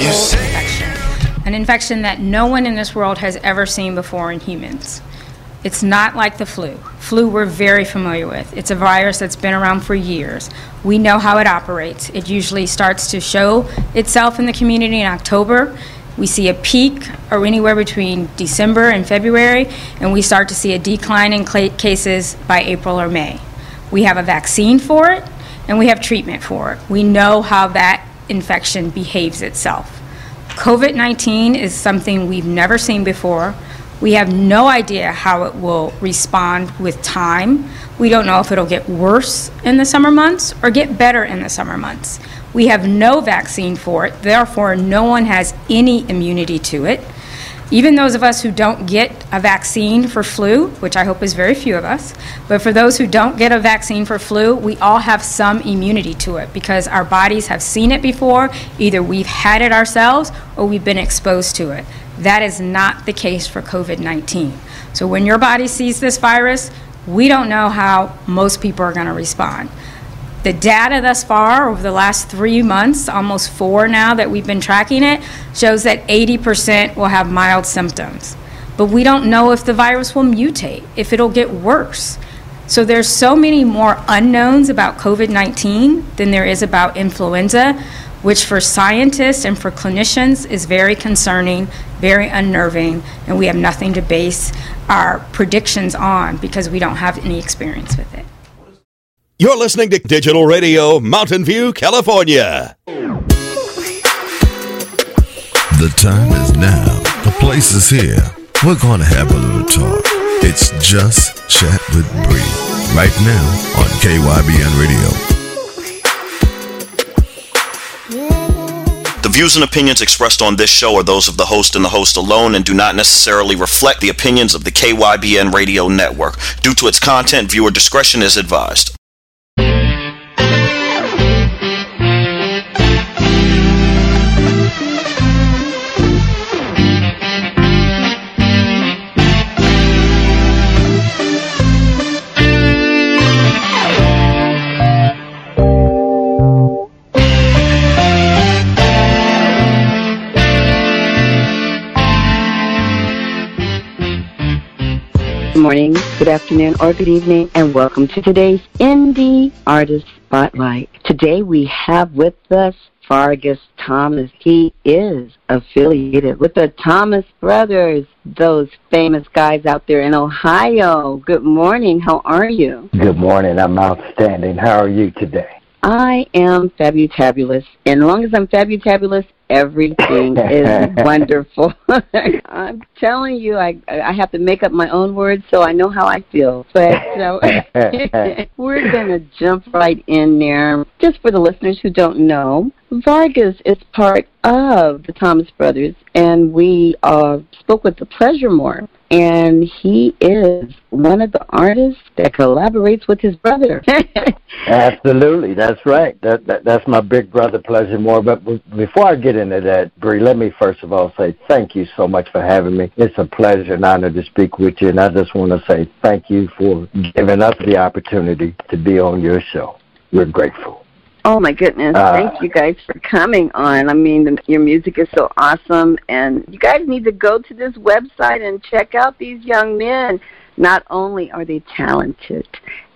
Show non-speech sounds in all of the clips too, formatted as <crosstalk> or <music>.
novel infection, an infection that no one in this world has ever seen before in humans. It's not like the flu. Flu we're very familiar with. It's a virus that's been around for years. We know how it operates. It usually starts to show itself in the community in October. We see a peak or anywhere between December and February, and we start to see a decline in cases by April or May. We have a vaccine for it, and we have treatment for it. We know how that infection behaves itself. COVID 19 is something we've never seen before. We have no idea how it will respond with time. We don't know if it'll get worse in the summer months or get better in the summer months. We have no vaccine for it, therefore, no one has any immunity to it. Even those of us who don't get a vaccine for flu, which I hope is very few of us, but for those who don't get a vaccine for flu, we all have some immunity to it because our bodies have seen it before. Either we've had it ourselves or we've been exposed to it. That is not the case for COVID 19. So when your body sees this virus, we don't know how most people are going to respond. The data thus far over the last three months, almost four now that we've been tracking it, shows that 80% will have mild symptoms. But we don't know if the virus will mutate, if it'll get worse. So there's so many more unknowns about COVID 19 than there is about influenza which for scientists and for clinicians is very concerning, very unnerving, and we have nothing to base our predictions on because we don't have any experience with it. You're listening to Digital Radio, Mountain View, California. The time is now. The place is here. We're going to have a little talk. It's just Chat with Bree right now on KYBN Radio. The views and opinions expressed on this show are those of the host and the host alone and do not necessarily reflect the opinions of the KYBN radio network. Due to its content, viewer discretion is advised. Morning, good afternoon, or good evening, and welcome to today's Indie Artist Spotlight. Today we have with us Vargas Thomas. He is affiliated with the Thomas Brothers, those famous guys out there in Ohio. Good morning, how are you? Good morning, I'm outstanding. How are you today? I am fabutabulous. And as long as I'm fabutabulous, everything is <laughs> wonderful. <laughs> I'm telling you, I I have to make up my own words so I know how I feel. But so <laughs> we're gonna jump right in there. Just for the listeners who don't know, Vargas is part of the Thomas Brothers, and we uh, spoke with the Pleasuremore and he is one of the artists that collaborates with his brother. <laughs> Absolutely, that's right. That, that that's my big brother, Pleasuremore. But before I get into that, Bree, let me first of all say thank you so much for having me. It's a pleasure and honor to speak with you, and I just want to say thank you for giving us the opportunity to be on your show. We're grateful. Oh my goodness! Uh, Thank you guys for coming on. I mean, the, your music is so awesome, and you guys need to go to this website and check out these young men. Not only are they talented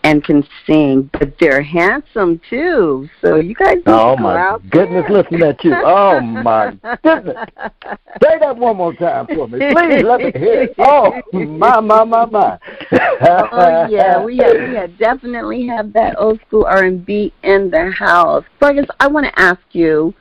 and can sing, but they're handsome too. So you guys need oh to go out goodness, there. listen at you. Oh my <laughs> goodness. Say that one more time for me. Please let me hear it. Oh my my my my. <laughs> oh yeah, we have, we have definitely have that old school R and B in the house. So I guess I want to ask you.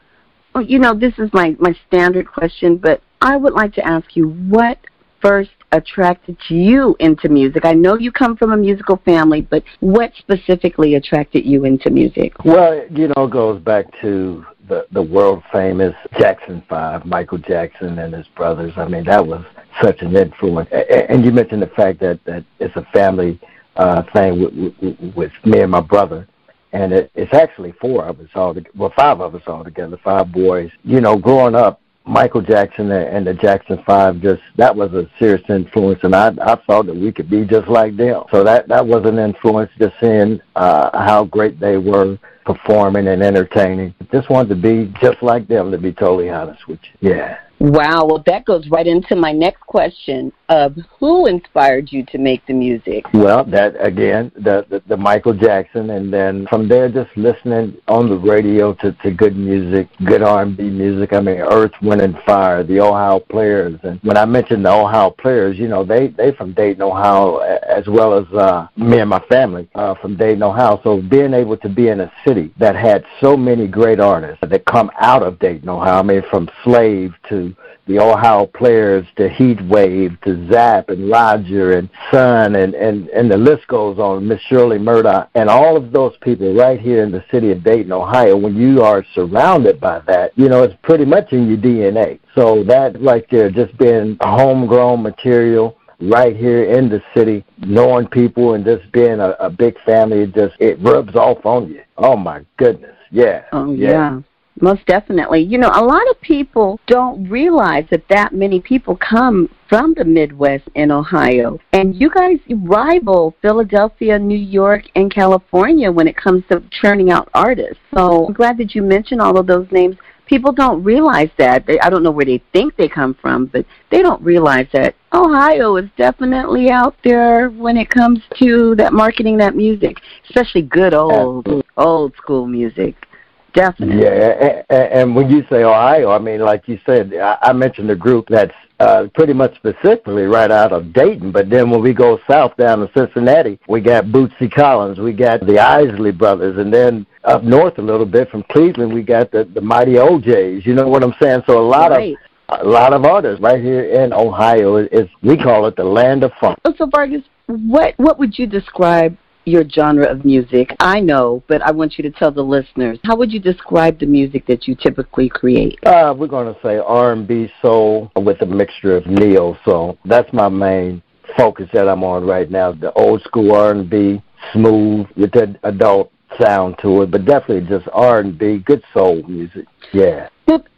You know, this is my my standard question, but I would like to ask you what first attracted you into music? I know you come from a musical family, but what specifically attracted you into music? Well, you know, it goes back to the the world famous Jackson Five, Michael Jackson and his brothers. I mean, that was such an influence. And you mentioned the fact that that it's a family uh, thing with, with, me and my brother. And it, it's actually four of us all, well, five of us all together, five boys. You know, growing up, Michael Jackson and the Jackson Five just that was a serious influence, and I I thought that we could be just like them. So that that was an influence, just seeing uh, how great they were performing and entertaining. Just wanted to be just like them, to be totally honest with you. Yeah. Wow, well, that goes right into my next question of who inspired you to make the music? Well, that again, the, the, the Michael Jackson, and then from there, just listening on the radio to, to good music, good R&B music. I mean, Earth, Wind, and Fire, the Ohio Players, and when I mentioned the Ohio Players, you know, they they from Dayton, Ohio, as well as uh, me and my family uh, from Dayton, Ohio. So being able to be in a city that had so many great artists that come out of Dayton, Ohio, I mean, from Slave to the Ohio players to Heat Wave to Zapp and Roger and Sun and, and, and the list goes on, Miss Shirley Murdock and all of those people right here in the city of Dayton, Ohio, when you are surrounded by that, you know, it's pretty much in your DNA. So that right there, just being homegrown material, right here in the city, knowing people and just being a, a big family, it just it rubs off on you. Oh my goodness, yeah. Oh yeah. yeah. Most definitely. You know, a lot of people don't realize that that many people come from the Midwest in Ohio. And you guys rival Philadelphia, New York, and California when it comes to churning out artists. So I'm glad that you mentioned all of those names. People don't realize that. They, I don't know where they think they come from, but they don't realize that Ohio is definitely out there when it comes to that marketing that music, especially good old, old school music. Definitely. Yeah, and, and when you say Ohio, I mean, like you said, I mentioned a group that's uh, pretty much specifically right out of Dayton. But then when we go south down to Cincinnati, we got Bootsy Collins, we got the Isley Brothers, and then up north a little bit from Cleveland, we got the the Mighty O'Jays. You know what I'm saying? So a lot right. of a lot of artists right here in Ohio is we call it the land of funk. So Vargas, what what would you describe your genre of music. I know, but I want you to tell the listeners. How would you describe the music that you typically create? Uh, we're going to say R&B soul with a mixture of neo soul. That's my main focus that I'm on right now. The old school R&B, smooth with that adult sound to it, but definitely just R&B, good soul music. Yeah.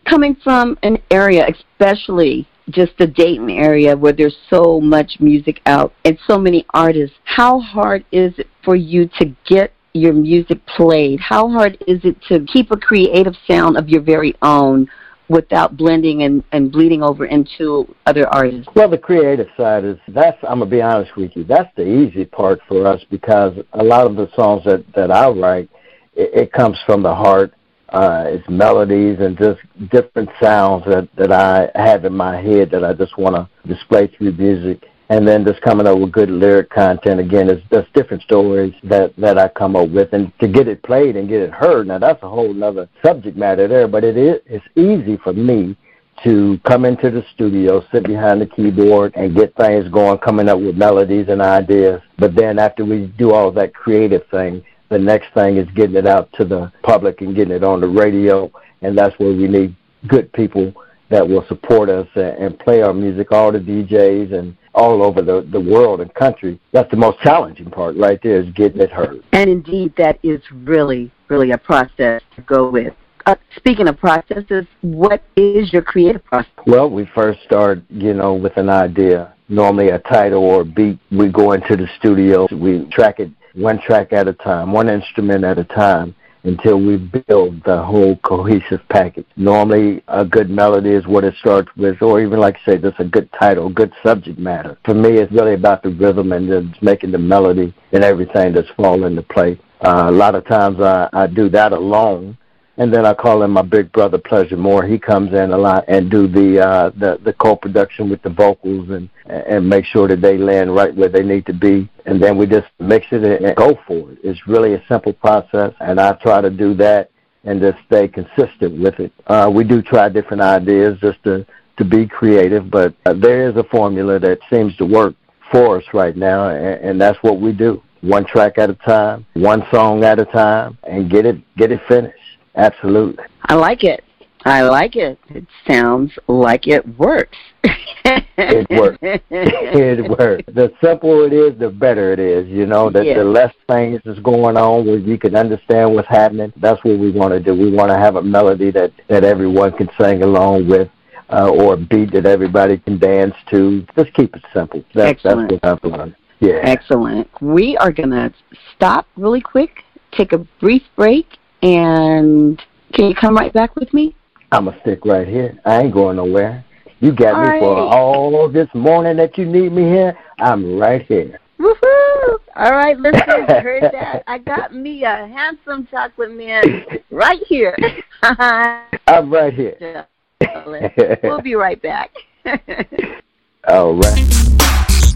Coming from an area, especially just the Dayton area where there's so much music out and so many artists, how hard is it for you to get your music played? How hard is it to keep a creative sound of your very own without blending and, and bleeding over into other artists? Well, the creative side is that's I'm gonna be honest with you. That's the easy part for us because a lot of the songs that that I write, it, it comes from the heart uh, it's melodies and just different sounds that, that I have in my head that I just want to display through music. And then just coming up with good lyric content again is just different stories that that I come up with, and to get it played and get it heard. Now that's a whole other subject matter there, but it is it's easy for me to come into the studio, sit behind the keyboard, and get things going, coming up with melodies and ideas. But then after we do all that creative thing, the next thing is getting it out to the public and getting it on the radio, and that's where we need good people that will support us and, play our music, all the DJs and all over the, the world and country. That's the most challenging part right there is getting it heard. And indeed, that is really, really a process to go with. Uh, speaking of processes, what is your creative process? Well, we first start, you know, with an idea, normally a title or a beat. We go into the studio, we track it one track at a time, one instrument at a time until we build the whole cohesive package. Normally, a good melody is what it starts with, or even like I say, just a good title, good subject matter. For me, it's really about the rhythm and just making the melody and everything that's fall into place. Uh, a lot of times I, I do that alone, and then I call in my big brother Pleasure Moore. He comes in a lot and do the uh, the the co-production with the vocals and and make sure that they land right where they need to be. And then we just mix it and go for it. It's really a simple process, and I try to do that and just stay consistent with it. Uh, we do try different ideas just to to be creative, but uh, there is a formula that seems to work for us right now, and, and that's what we do. One track at a time, one song at a time, and get it get it finished. Absolutely. I like it. I like it. It sounds like it works. it works. <laughs> It works. The simpler it is, the better it is. You know, the, yeah. the less things is going on where you can understand what's happening. That's what we want to do. We want to have a melody that, that everyone can sing along with. Uh, or a beat that everybody can dance to. Just keep it simple. That's, Excellent. that's what I've learned. Yeah. Excellent. We are going to stop really quick, take a brief break, and can you come right back with me? I'm going to stick right here. I ain't going nowhere. You got all me right. for all this morning that you need me here. I'm right here. Woohoo! All right, <laughs> listen, heard that? I got me a handsome chocolate man right here. <laughs> I'm right here. <laughs> We'll be right back. all right.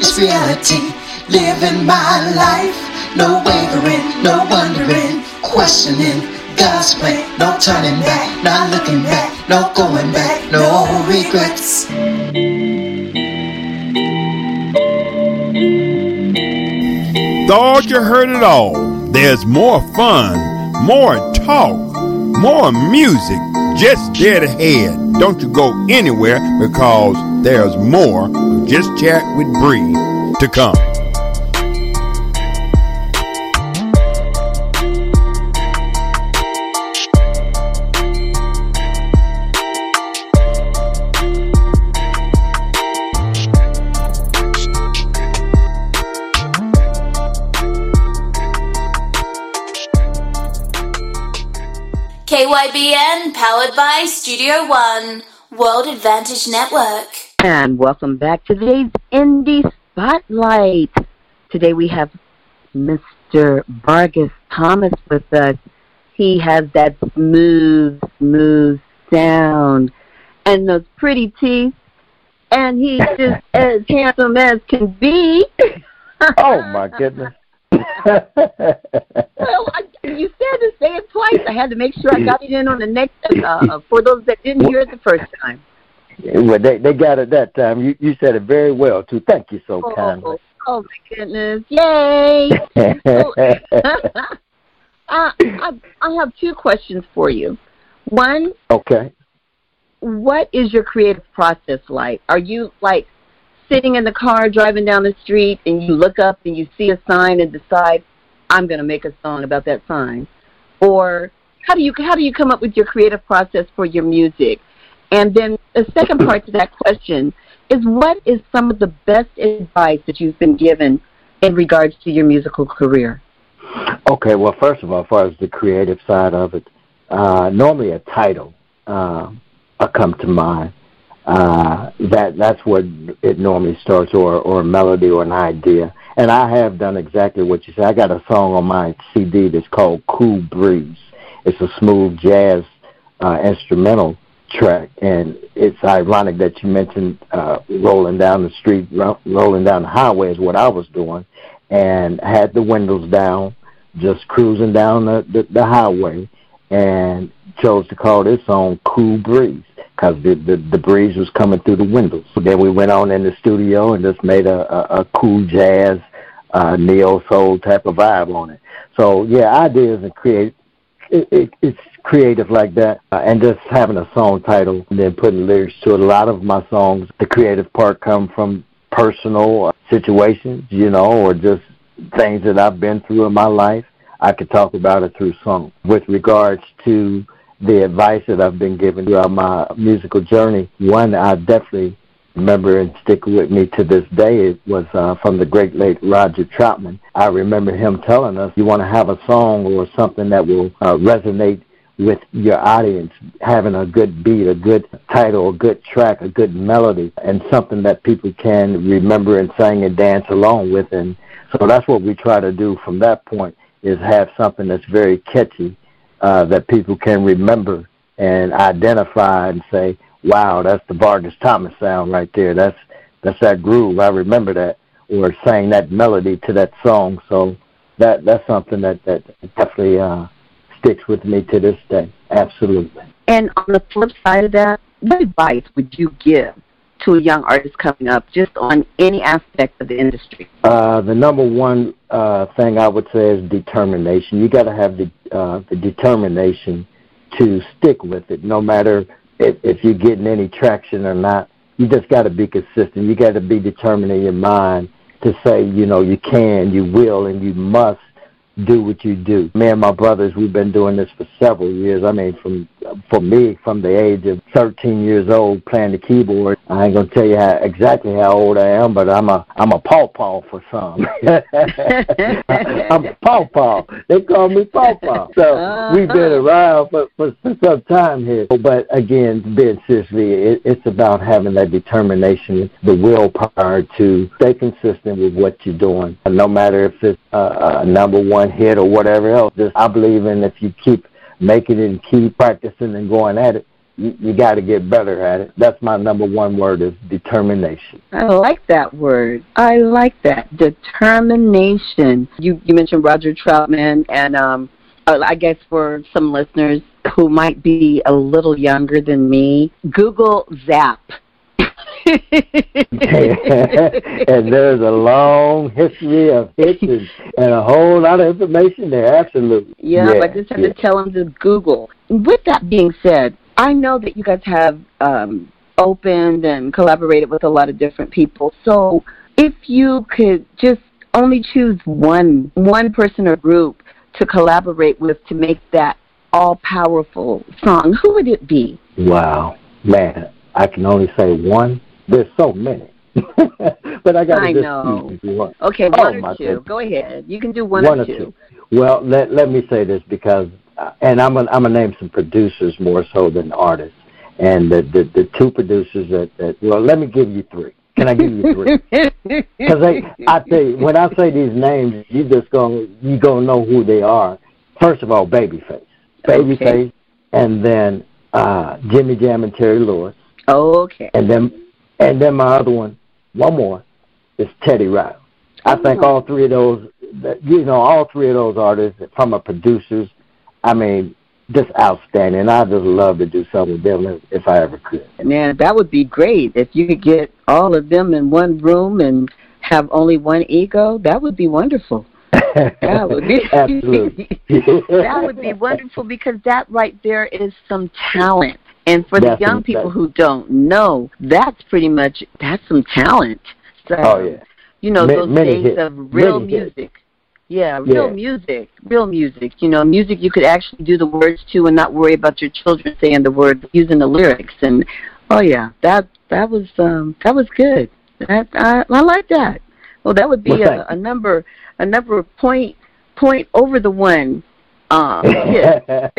It's reality. Living my life. No wavering, no wondering. Questioning God's plan. No turning back, not looking back. No going back, no regrets. Thought you heard it all. There's more fun, more talk, more music just dead ahead. Don't you go anywhere because there's more Just Chat with Bree to come. KYBN, powered by Studio One, World Advantage Network. And welcome back to today's Indie Spotlight. Today we have Mr. Vargas Thomas with us. He has that smooth, smooth sound and those pretty teeth. And he's <laughs> just as handsome as can be. Oh my goodness. <laughs> <laughs> Well, I, you said to say it twice. I had to make sure I got it in on the next, uh, for those that didn't hear it the first time. well, they they got it that time. You you said it very well too. Thank you so kindly. Oh, oh my goodness. Yay. <laughs> So, <laughs> uh, I, I have two questions for you. One, okay. what is your creative process like? Are you like sitting in the car driving down the street and you look up and you see a sign and decide I'm going to make a song about that sign? Or how do you how do you come up with your creative process for your music? And then the second <coughs> part to that question is what is some of the best advice that you've been given in regards to your musical career? Okay, well, first of all, as far as the creative side of it, uh, normally a title uh, will come to mind. Uh, that that's where it normally starts, or or a melody or an idea. And I have done exactly what you said. I got a song on my CD that's called "Cool Breeze." It's a smooth jazz uh, instrumental track, and it's ironic that you mentioned uh, rolling down the street, ro- rolling down the highway is what I was doing, and had the windows down, just cruising down the, the, the highway, and chose to call this song "Cool Breeze" because the, the the breeze was coming through the windows. So then we went on in the studio and just made a a, a cool jazz, uh, neo soul type of vibe on it. So yeah, ideas and create it, it, it's creative like that, uh, and just having a song title and then putting lyrics to it. A lot of my songs, the creative part come from personal uh, situations, you know, or just things that I've been through in my life. I could talk about it through song. With regards to the advice that I've been given throughout my musical journey, one I definitely remember and stick with me to this day it was uh, from the great late Roger Troutman. I remember him telling us, you want to have a song or something that will uh, resonate with your audience, having a good beat, a good title, a good track, a good melody, and something that people can remember and sing and dance along with. And so that's what we try to do from that point is have something that's very catchy uh, that people can remember and identify and say, "Wow, that's the Vargas Thomas sound right there. That's that's that groove. I remember that." Or sang that melody to that song. So that that's something that that definitely uh, sticks with me to this day. Absolutely. And on the flip side of that, what advice would you give to a young artist coming up just on any aspect of the industry? Uh, the number one uh, thing I would say is determination. You got to have the uh, the determination to stick with it, no matter if, if you're getting any traction or not. You just got to be consistent. You got to be determined in your mind to say, you know, you can, you will, and you must do what you do. Me and my brothers, we've been doing this for several years. I mean, from for me, from the age of 13 years old, playing the keyboard. I ain't gonna tell you how, exactly how old I am, but I'm a I'm a pawpaw for some. <laughs> I'm a pawpaw. They call me pawpaw. So uh-huh. we've been around for, for for some time here. But again, being seriously, it, it's about having that determination, the willpower to stay consistent with what you're doing, no matter if it's a, a number one hit or whatever else. Just I believe in if you keep making it and keep practicing and going at it, you, you got to get better at it. That's my number one word is determination. I like that word. I like that determination. You you mentioned Roger Troutman, and um, uh, I guess for some listeners who might be a little younger than me, Google Zapp. <laughs> and there's a long history of hits and, and a whole lot of information there. Absolutely. Yeah, but I just have yeah. to tell them to Google. With that being said, I know that you guys have um, opened and collaborated with a lot of different people. So if you could just only choose one one person or group to collaborate with to make that all powerful song, who would it be? Wow, man, I can only say one. There's so many, <laughs> but I got to I just know. choose one. Okay, Oh, one or two. goodness. Go ahead. You can do one, One or or two. two. Well, let let me say this because, uh, and I'm gonna, I'm gonna name some producers more so than artists, and the the, the two producers that, that well, let me give you three. Can I give you three? <laughs> Because I I tell you, when I say these names, you just gonna you gonna know who they are. First of all, Babyface, Babyface, Okay. and then uh Jimmy Jam and Terry Lewis, Okay. and then and then my other one, one more, is Teddy Riley. I think Oh. all three of those, you know, all three of those artists from a producers, I mean, just outstanding. I just love to do something with them if, if I ever could. Man, that would be great if you could get all of them in one room and have only one ego. That would be wonderful. That would be <laughs> Absolutely. <laughs> that would be wonderful because that right there is some talent. And for the young people who don't know, that's pretty much that's some talent. So, Oh yeah. you know Ma- those days hits. of real Many hits. music. Yeah, real Yeah. music, real music. You know, music you could actually do the words to and not worry about your children saying the words, using the lyrics. And oh yeah, that that was um that was good. That I I like that. Well, that would be Well, a, a number a number of point point over the one. Um, yeah.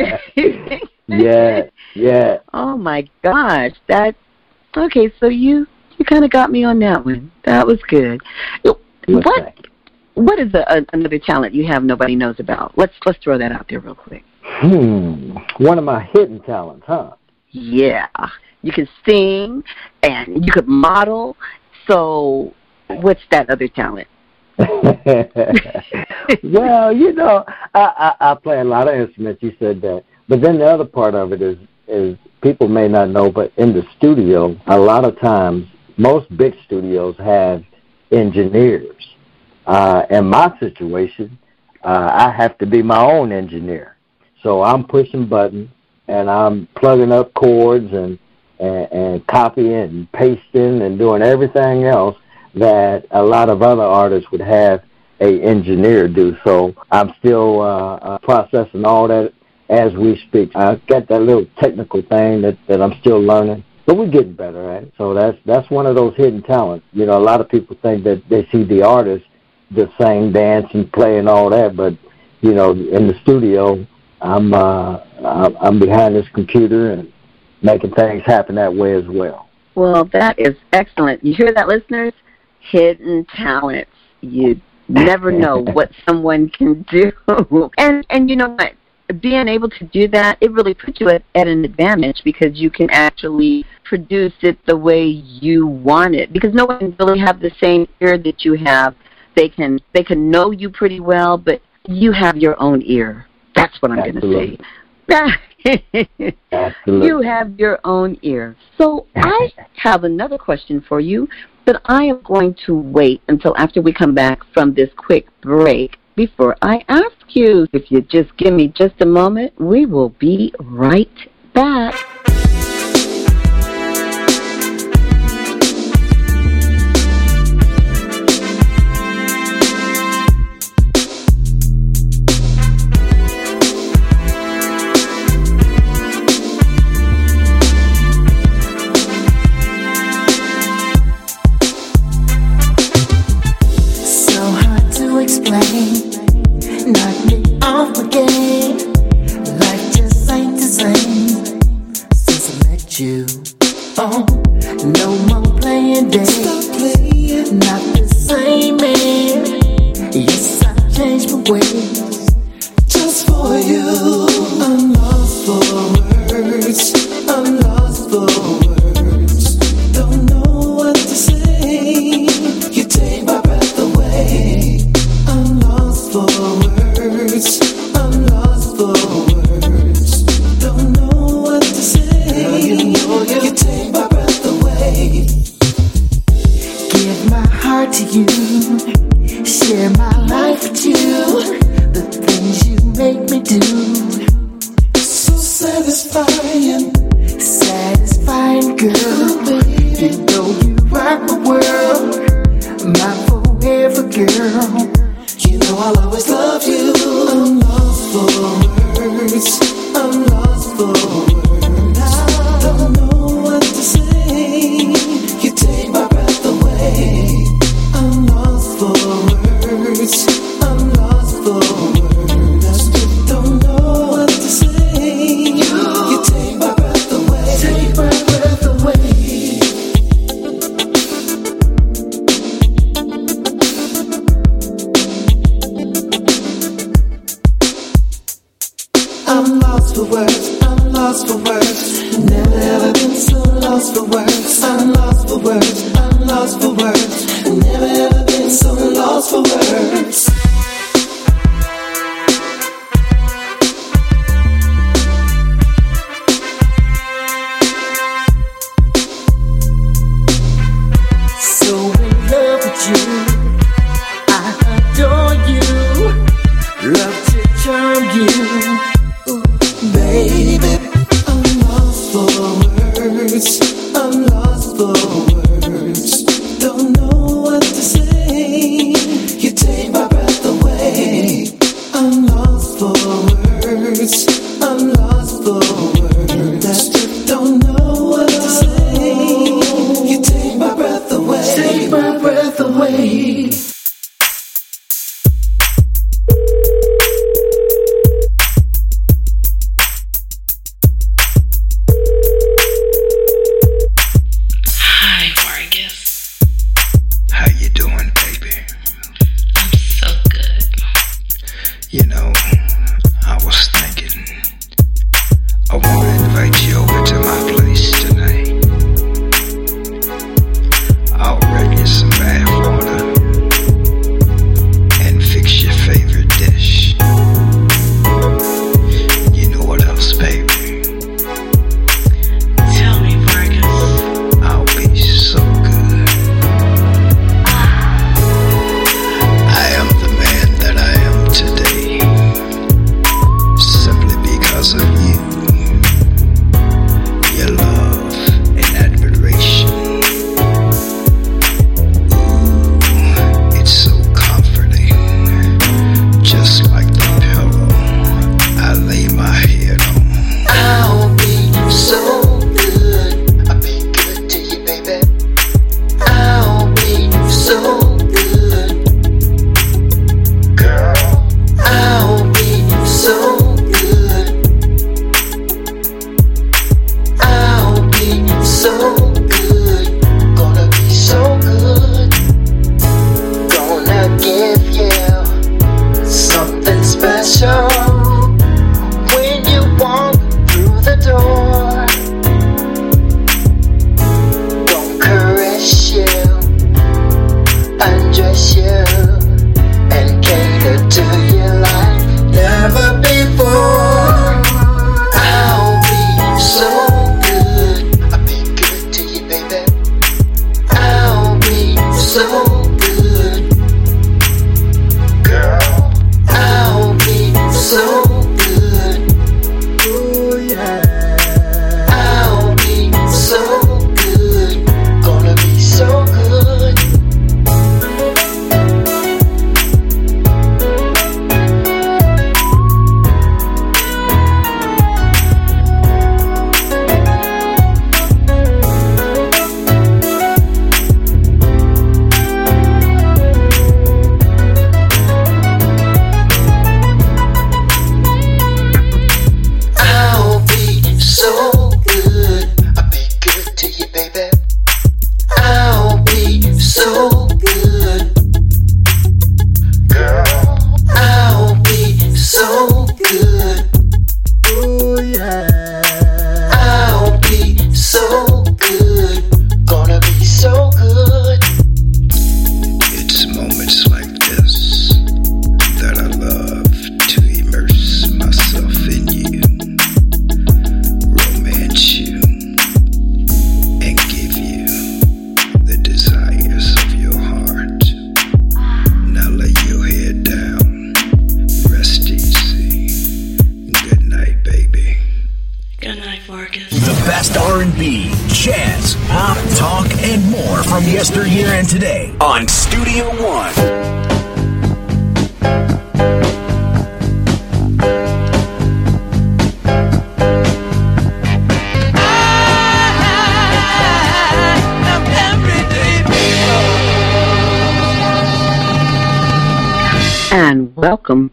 yeah, yeah. Oh my gosh, that okay. So you you kind of got me on that one. That was good. What what is a, a, another talent you have nobody knows about? Let's let's throw that out there real quick. Hmm. One of my hidden talents, huh? Yeah, you can sing and you could model. So what's that other talent? <laughs> well, you know, I, I I play a lot of instruments. You said that, but then the other part of it is is people may not know, but in the studio, a lot of times, most big studios have engineers. Uh, in my situation, uh, I have to be my own engineer. So I'm pushing buttons and I'm plugging up cords and and, and copying and pasting and doing everything else that a lot of other artists would have a engineer do. So I'm still uh, uh, processing all that as we speak. I got that little technical thing that that I'm still learning, but we're getting better at it. So that's that's one of those hidden talents. You know, a lot of people think that they see the artist the sing, dance, and play and all that, but you know, in the studio, I'm uh, I'm behind this computer and making things happen that way as well. Well, that is excellent. You hear that, listeners? Hidden talents. You never know <laughs> what someone can do. And and you know what? Being able to do that, it really puts you at, at an advantage because you can actually produce it the way you want it. Because no one can really have the same ear that you have. They can they can know you pretty well, but you have your own ear. That's what I'm going to say. <laughs> You have your own ear. So I <laughs> have another question for you, but I am going to wait until after we come back from this quick break before I ask you. If you just give me just a moment, we will be right back.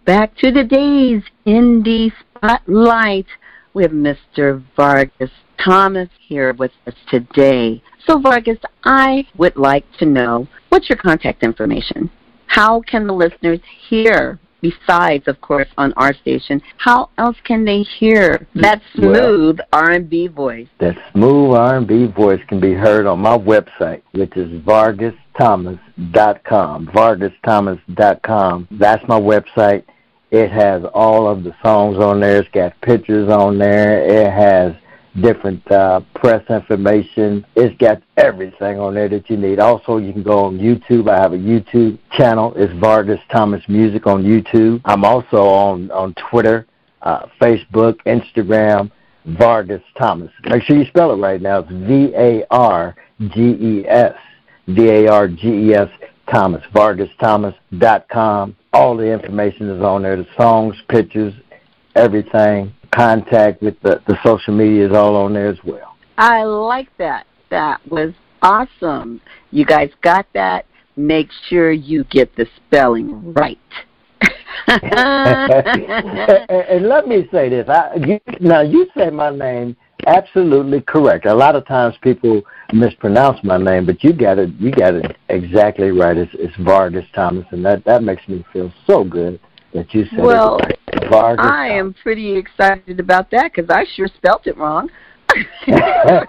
Back to today's Indie Spotlight. We have Mr. Vargas Thomas here with us today. So, Vargas, I would like to know what's your contact information? How can the listeners hear, besides, of course, on our station, how else can they hear that Well- smooth R&B voice? That smooth R&B voice can be heard on my website, which is vargasthomas.com. vargasthomas.com. That's my website. It has all of the songs on there. It's got pictures on there. It has different uh, press information. It's got everything on there that you need. Also, you can go on YouTube. I have a YouTube channel. It's Vargas Thomas Music on YouTube. I'm also on on Twitter, uh, Facebook, Instagram. Vargas Thomas. Make sure you spell it right now. It's V A R G E S. V A R G E S Thomas. VargasThomas.com. All the information is on there. The songs, pictures, everything. Contact with the, the social media is all on there as well. I like that. That was awesome. You guys got that? Make sure you get the spelling right. <laughs> and, and let me say this. I, you, now, you say my name absolutely correct. A lot of times people mispronounce my name, but you got it. You got it exactly right. It's, it's Vargas Thomas, and that that makes me feel so good that you said well, it right. Vargas. I am pretty excited about that because I sure spelt it wrong. <laughs> yeah,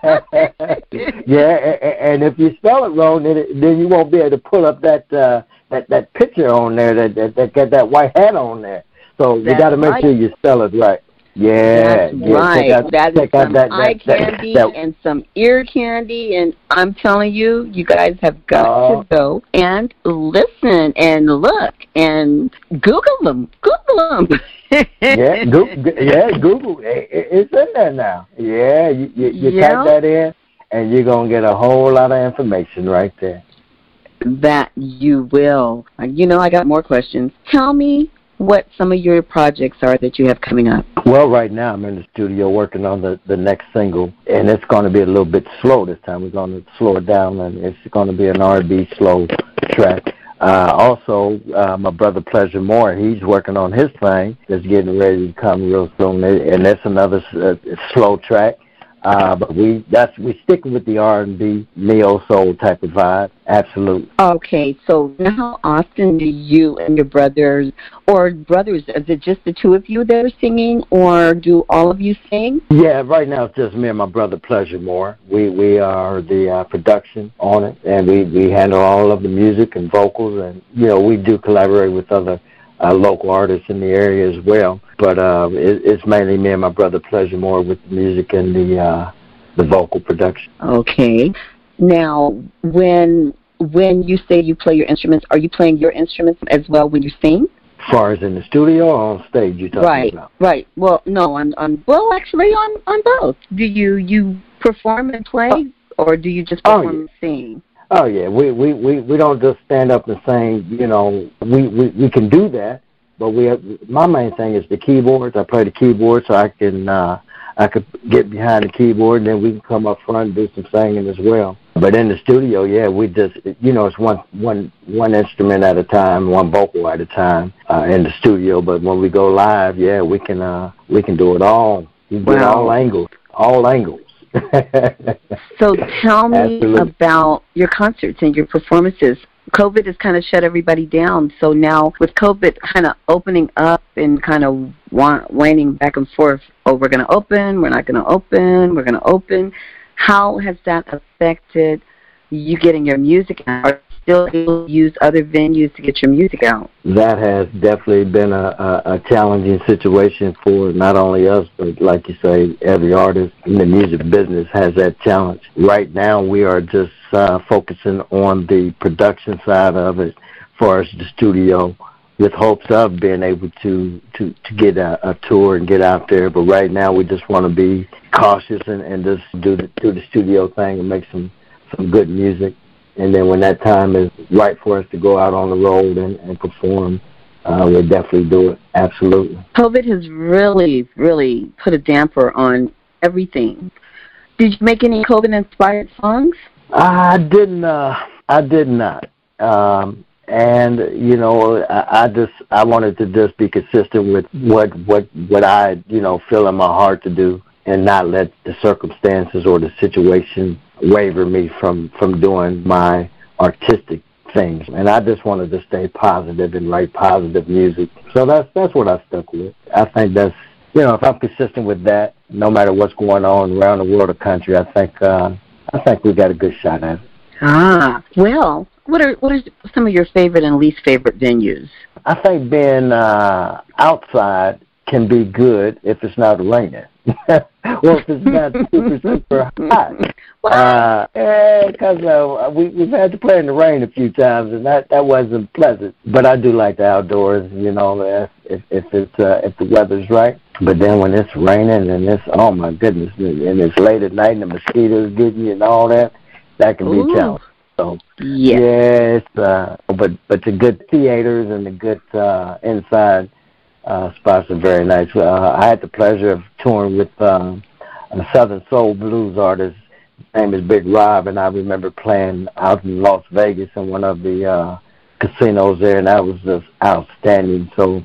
and, and if you spell it wrong, then it, then you won't be able to pull up that uh, that that picture on there that that, that got that white hat on there. So you got to make right. sure you spell it right. Yeah, That's yeah. right. Out, that is some that, eye that, candy that- and some ear candy, and I'm telling you, you guys have got Oh. to go and listen and look and Google them. Google them. <laughs> yeah, Google, yeah, Google. It, it- it's in there now. Yeah, you you, you Yeah. type that in, and you're gonna get a whole lot of information right there. that you will. Uh, You know, I got more questions. Tell me what some of your projects are that you have coming up. Well, right now I'm in the studio working on the the next single, and it's going to be a little bit slow this time. We're going to slow it down, and it's going to be an R&B slow track. Uh, also, uh, my brother Pleasure Moore, he's working on his thing. That's getting ready to come real soon, and that's another uh, slow track. Uh, but we that's we sticking with the R&B neo soul type of vibe. Absolutely. Okay, so how often do you and your brothers, or brothers, is it just the two of you that are singing, or do all of you sing? Yeah, right now it's just me and my brother Pleasure Moore. We we are the uh, production on it, and we we handle all of the music and vocals, and you know we do collaborate with other uh, local artists in the area as well. But uh, it, it's mainly me and my brother Pleasure Moore with the music and the uh, the vocal production. Okay. Now, when when you say you play your instruments, are you playing your instruments as well when you sing? As far as in the studio or on stage, you talking right, about? right. Well, no, on on well, actually, on on both. Do you you perform and play, or do you just Oh, perform and sing? Oh yeah, we we we we don't just stand up and sing. You know, we we we can do that, but we have, my main thing is the keyboards. I play the keyboard so I can uh I could get behind the keyboard and then we can come up front and do some singing as well. But in the studio, yeah, we just you know it's one one one instrument at a time, one vocal at a time uh, in the studio. But when we go live, yeah, we can uh we can do it all. We can do Wow. all angles. all angles. <laughs> So tell me Absolutely. about your concerts and your performances. COVID has kind of shut everybody down. So now with COVID kind of opening up and kind of wa- waning back and forth, oh, we're going to open, we're not going to open, we're going to open. How has that affected you getting your music out? Still able to use other venues to get your music out? that has definitely been a, a, a challenging situation for not only us, but like you say, every artist in the music business has that challenge. Right now, we are just uh, focusing on the production side of it, as far as the studio, with hopes of being able to to to get a, a tour and get out there. But right now, we just want to be cautious and, and just do the do the studio thing and make some some good music and then when that time is right for us to go out on the road and, and perform, uh, we'll definitely do it. Absolutely. COVID has really, really put a damper on everything. Did you make any COVID inspired songs? I didn't. Uh, I did not. Um, and you know, I, I just I wanted to just be consistent with what what what I you know feel in my heart to do, and not let the circumstances or the situation waver me from from doing my artistic things. And I just wanted to stay positive and write positive music. So that's that's what I stuck with. I think that's you know if I'm consistent with that, no matter what's going on around the world or country, I think uh, I think we got a good shot at it. Ah, well, what are what are some of your favorite and least favorite venues? I think being uh, outside can be good if it's not raining. If it's not super super hot. <laughs> Uh, because uh, we we've had to play in the rain a few times, and that that wasn't pleasant. But I do like the outdoors, you know, if if, if it's uh, if the weather's right. But then when it's raining and it's oh my goodness, and it's late at night and the mosquitoes getting you and all that, that can be Ooh. a challenge. So Yeah. yes, uh, but but the good theaters and the good uh, inside uh, spots are very nice. Uh, I had the pleasure of touring with um, a Southern Soul blues artist. His name is Big Rob, and I remember playing out in Las Vegas in one of the uh, casinos there, and that was just outstanding. So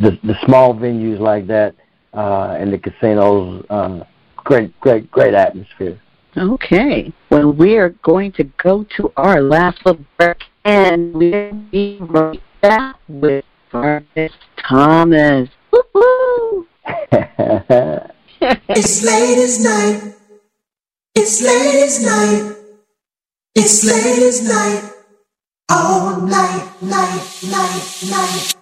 the the small venues like that uh, and the casinos, uh, great, great, great atmosphere. Okay. Well, we're going to go to our last little break, and we'll be right back with Vargas Thomas. <laughs> It's late as night. It's late as night. It's late as night. All night, night, night, night.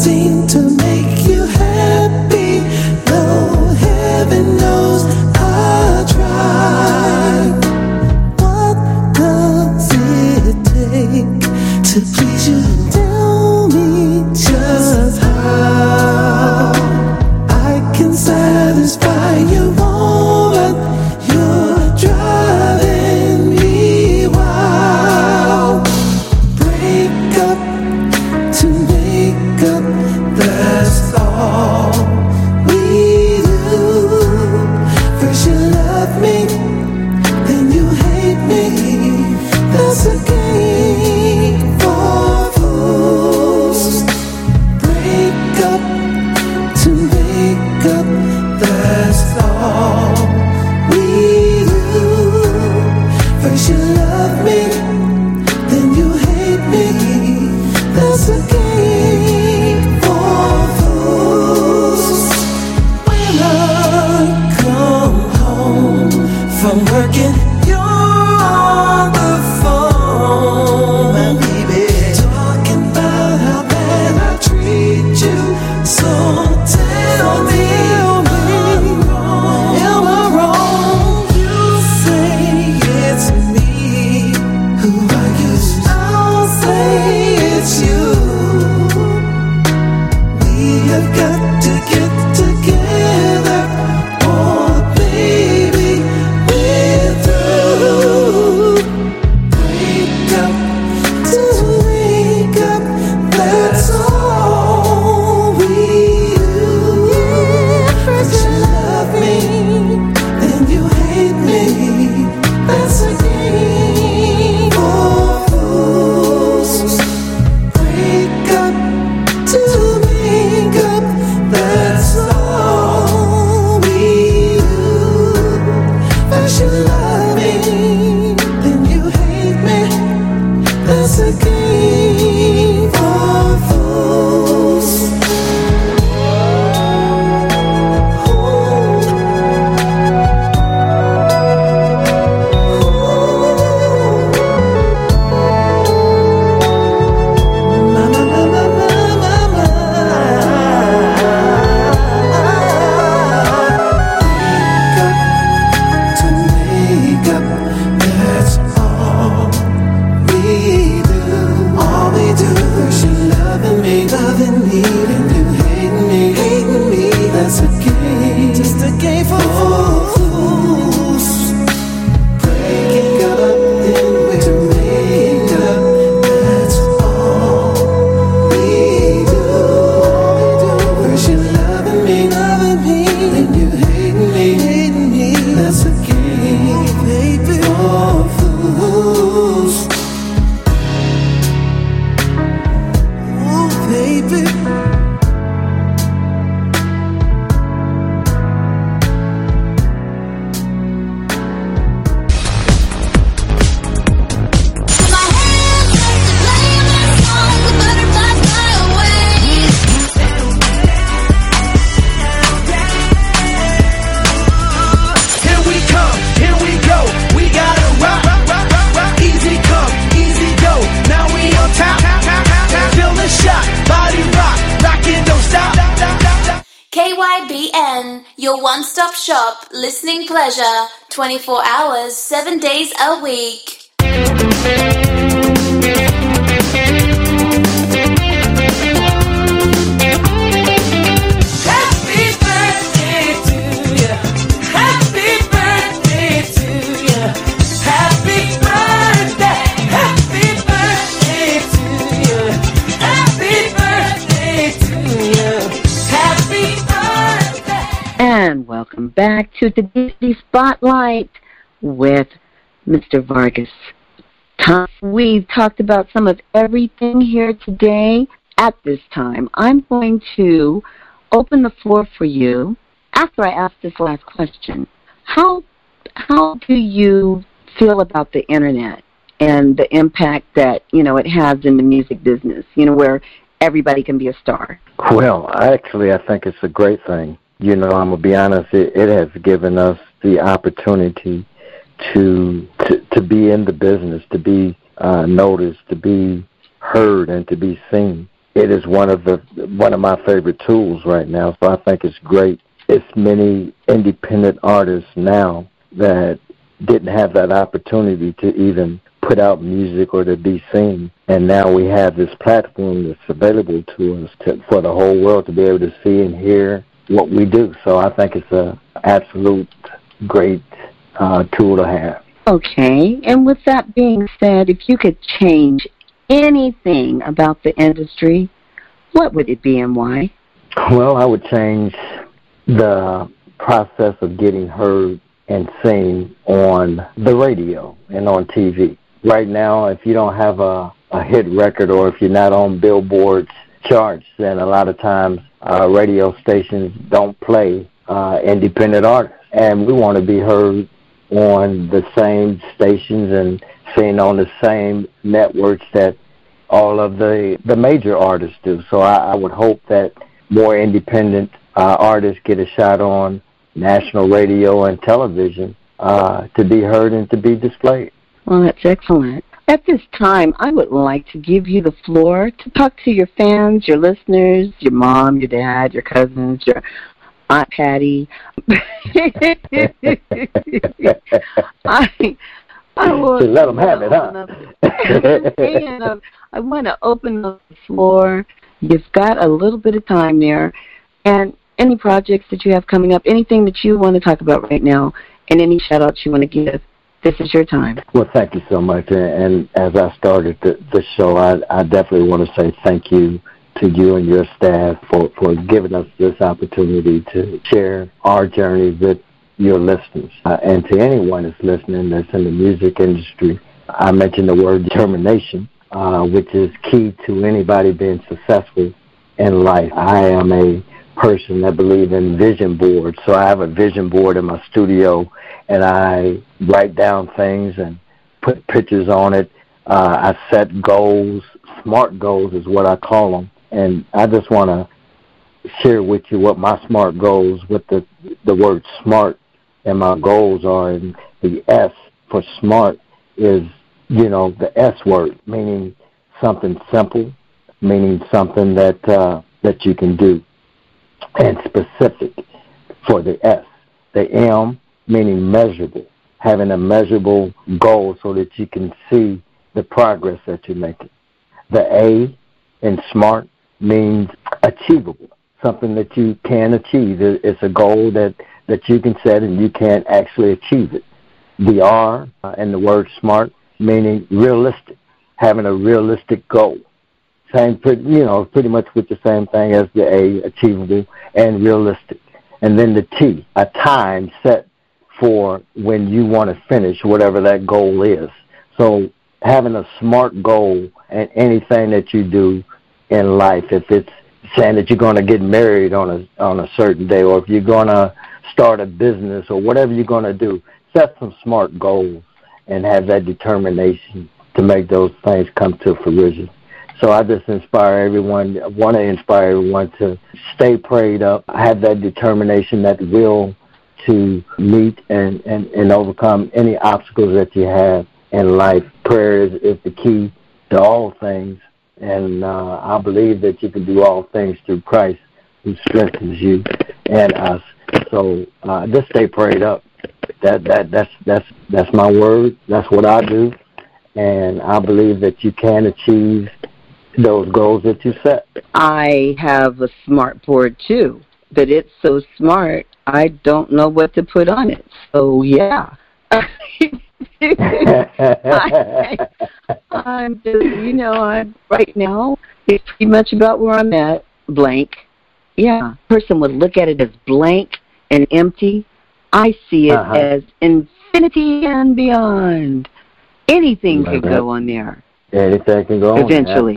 Seem to make you WBN, your one stop shop, listening pleasure, 24 hours, 7 days a week. And welcome back to the Indie Spotlight with Mr. Vargas. We've talked about some of everything here today. At this time, I'm going to open the floor for you after I ask this last question. How how do you feel about the internet and the impact that you know it has in the music business? You know, where everybody can be a star. Well, actually, I think it's a great thing. You know, I'm gonna be honest. It, it has given us the opportunity to to, to be in the business, to be uh, noticed, to be heard, and to be seen. It is one of the one of my favorite tools right now. So I think it's great. It's many independent artists now that didn't have that opportunity to even put out music or to be seen. And now we have this platform that's available to us to, for the whole world to be able to see and hear what we do. So I think it's a absolute great uh, tool to have. Okay, and with that being said, if you could change anything about the industry, what would it be and why? Well, I would change the process of getting heard and seen on the radio and on TV. Right now, if you don't have a, a hit record or if you're not on Billboard's charts, then a lot of times uh, radio stations don't play uh, independent artists. And we want to be heard on the same stations and seen on the same networks that all of the the major artists do. So I, I would hope that more independent uh, artists get a shot on national radio and television uh, to be heard and to be displayed. Well, that's excellent. At this time, I would like to give you the floor to talk to your fans, your listeners, your mom, your dad, your cousins, your Aunt Patty. <laughs> I, I will let them have it, huh? and, I want to open up the floor. You've got a little bit of time there, and any projects that you have coming up, anything that you want to talk about right now, and any shout outs you want to give. This is your time. Well, thank you so much. And, as I started the, the show, I, I definitely want to say thank you to you and your staff for, for giving us this opportunity to share our journey with your listeners. Uh, and to anyone that's listening that's in the music industry, I mentioned the word determination, uh, which is key to anybody being successful in life. I am a person that believe in vision boards. So I have a vision board in my studio and I write down things and put pictures on it. Uh, I set goals, smart goals is what I call them. And I just want to share with you what my smart goals, what the, the word smart and my goals are. And the S for smart is, you know, the S word, meaning something simple, meaning something that, uh, that you can do and specific for the S. The M meaning measurable, having a measurable goal so that you can see the progress that you're making. The A in SMART means achievable, something that you can achieve. It's a goal that, that you can set and you can actually achieve it. The R uh, and the word SMART meaning realistic, having a realistic goal. Same, pretty, you know, pretty much with the same thing as the A, achievable and realistic. And then the T, a time set for when you want to finish whatever that goal is. So having a smart goal and anything that you do in life, if it's saying that you're going to get married on a on a certain day, or if you're going to start a business, or whatever you're going to do, set some smart goals and have that determination to make those things come to fruition. So I just inspire everyone, want to inspire everyone to stay prayed up, have that determination, that will to meet and, and, and overcome any obstacles that you have in life. Prayer is, is the key to all things. And uh, I believe that you can do all things through Christ who strengthens you and us. So uh, just stay prayed up. That that that's that's that's my word. That's what I do, and I believe that you can achieve those goals that you set. I have a smart board too, but it's so smart I don't know what to put on it. So yeah. <laughs> I, I'm just, you know, I'm right now. It's pretty much about where I'm at. Blank. Yeah, person would look at it as blank and empty. I see it Uh-huh. as infinity and beyond. Anything could Uh-huh. go on there. Anything can go on. Eventually.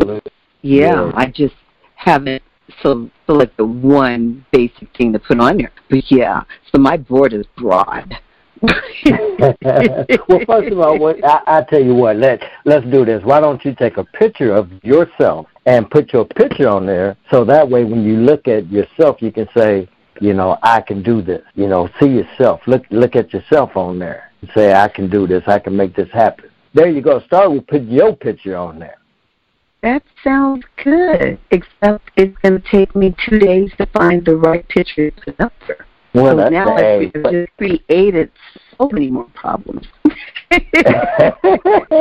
Yeah, Yeah. I just haven't so select the one basic thing to put on there. But yeah, so my board is broad. <laughs> well, first of all, what, I, I tell you what, let let's do this. Why don't you take a picture of yourself and put your picture on there, so that way when you look at yourself, you can say, you know, I can do this. You know, see yourself. Look look at yourself on there. And say, I can do this. I can make this happen. There you go. Start with putting your picture on there. That sounds good. Except it's going to take me two days to find the right picture to put up there. Well, so now I've just created so many more problems. <laughs> oh,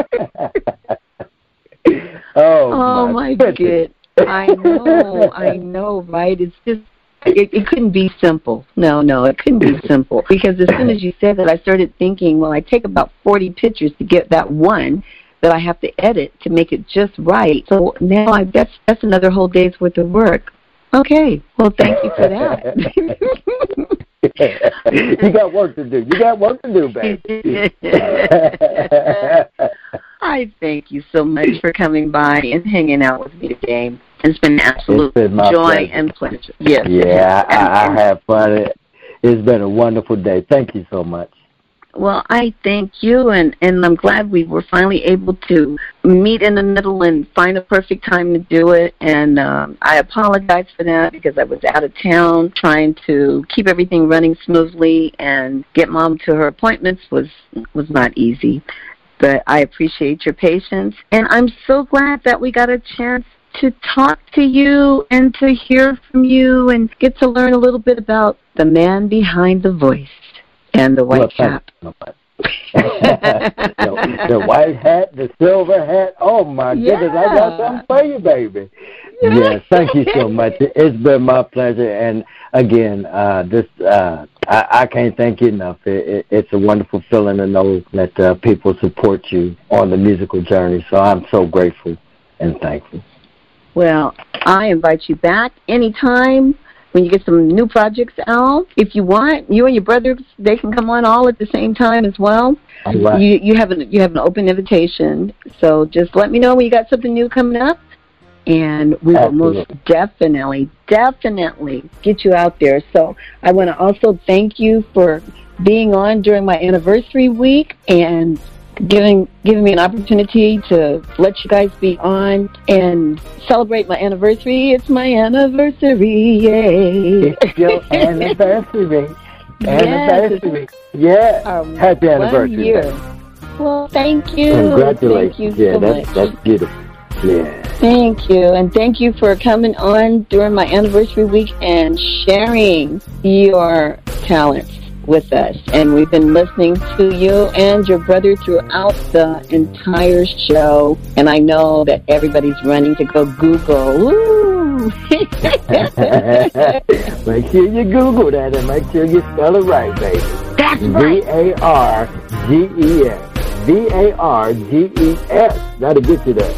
<laughs> Oh my good. I know, I know, right? It's just it, it couldn't be simple. No, no, it couldn't be simple. Because as soon as you said that I started thinking, well I take about forty pictures to get that one that I have to edit to make it just right. So now I that's that's another whole day's worth of work. Okay. Well thank you for that. <laughs> you got work to do. You got work to do, baby. <laughs> I thank you so much for coming by and hanging out with me today. It's been an absolute It's been my joy pleasure. and pleasure. Yes. Yeah, I, I have fun. It- It's been a wonderful day. Thank you so much. Well, I thank you, and and I'm glad we were finally able to meet in the middle and find a perfect time to do it. And um, I apologize for that because I was out of town trying to keep everything running smoothly and get mom to her appointments was was not easy. But I appreciate your patience, and I'm so glad that we got a chance to talk to you and to hear from you and get to learn a little bit about the man behind the voice and the white Well, cap. you so much. the, the white hat, the silver hat. Oh my goodness, I got something for you, baby. Yes, thank you so <laughs> much. It's been my pleasure, and again, uh, this uh, I, I can't thank you enough. It, it, it's a wonderful feeling to know that uh, people support you on the musical journey. So I'm so grateful and thankful. Well, I invite you back anytime when you get some new projects out. If you want, you and your brothers they can come on all at the same time as well. All right. You you have an you have an open invitation. So just let me know when you got something new coming up, and we will most definitely definitely get you out there. So I want to also thank you for being on during my anniversary week and giving giving me an opportunity to let you guys be on and celebrate my anniversary. It's my anniversary, yay! It's your <laughs> anniversary. Anniversary. Yeah. Um, Happy anniversary. year. Well, thank you. Congratulations. Thank you yeah, so that's much. that's beautiful. Yeah. Thank you. And thank you for coming on during my anniversary week and sharing your talents with us. And we've been listening to you and your brother throughout the entire show. And I know that everybody's running to go Google. <laughs> Make sure you Google that and make sure you spell it right, baby. That's right. V A R G E S. V A R G E S. That'll get you there.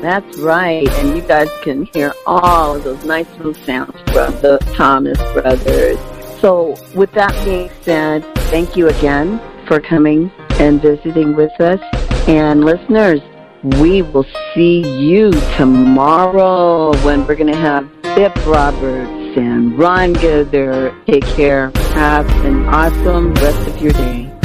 That's right. And you guys can hear all of those nice little sounds from the Thomas brothers. So with that being said, thank you again for coming and visiting with us. And listeners, we will see you tomorrow when we're going to have Bip Roberts and Ron Gither. Take care. Have an awesome rest of your day.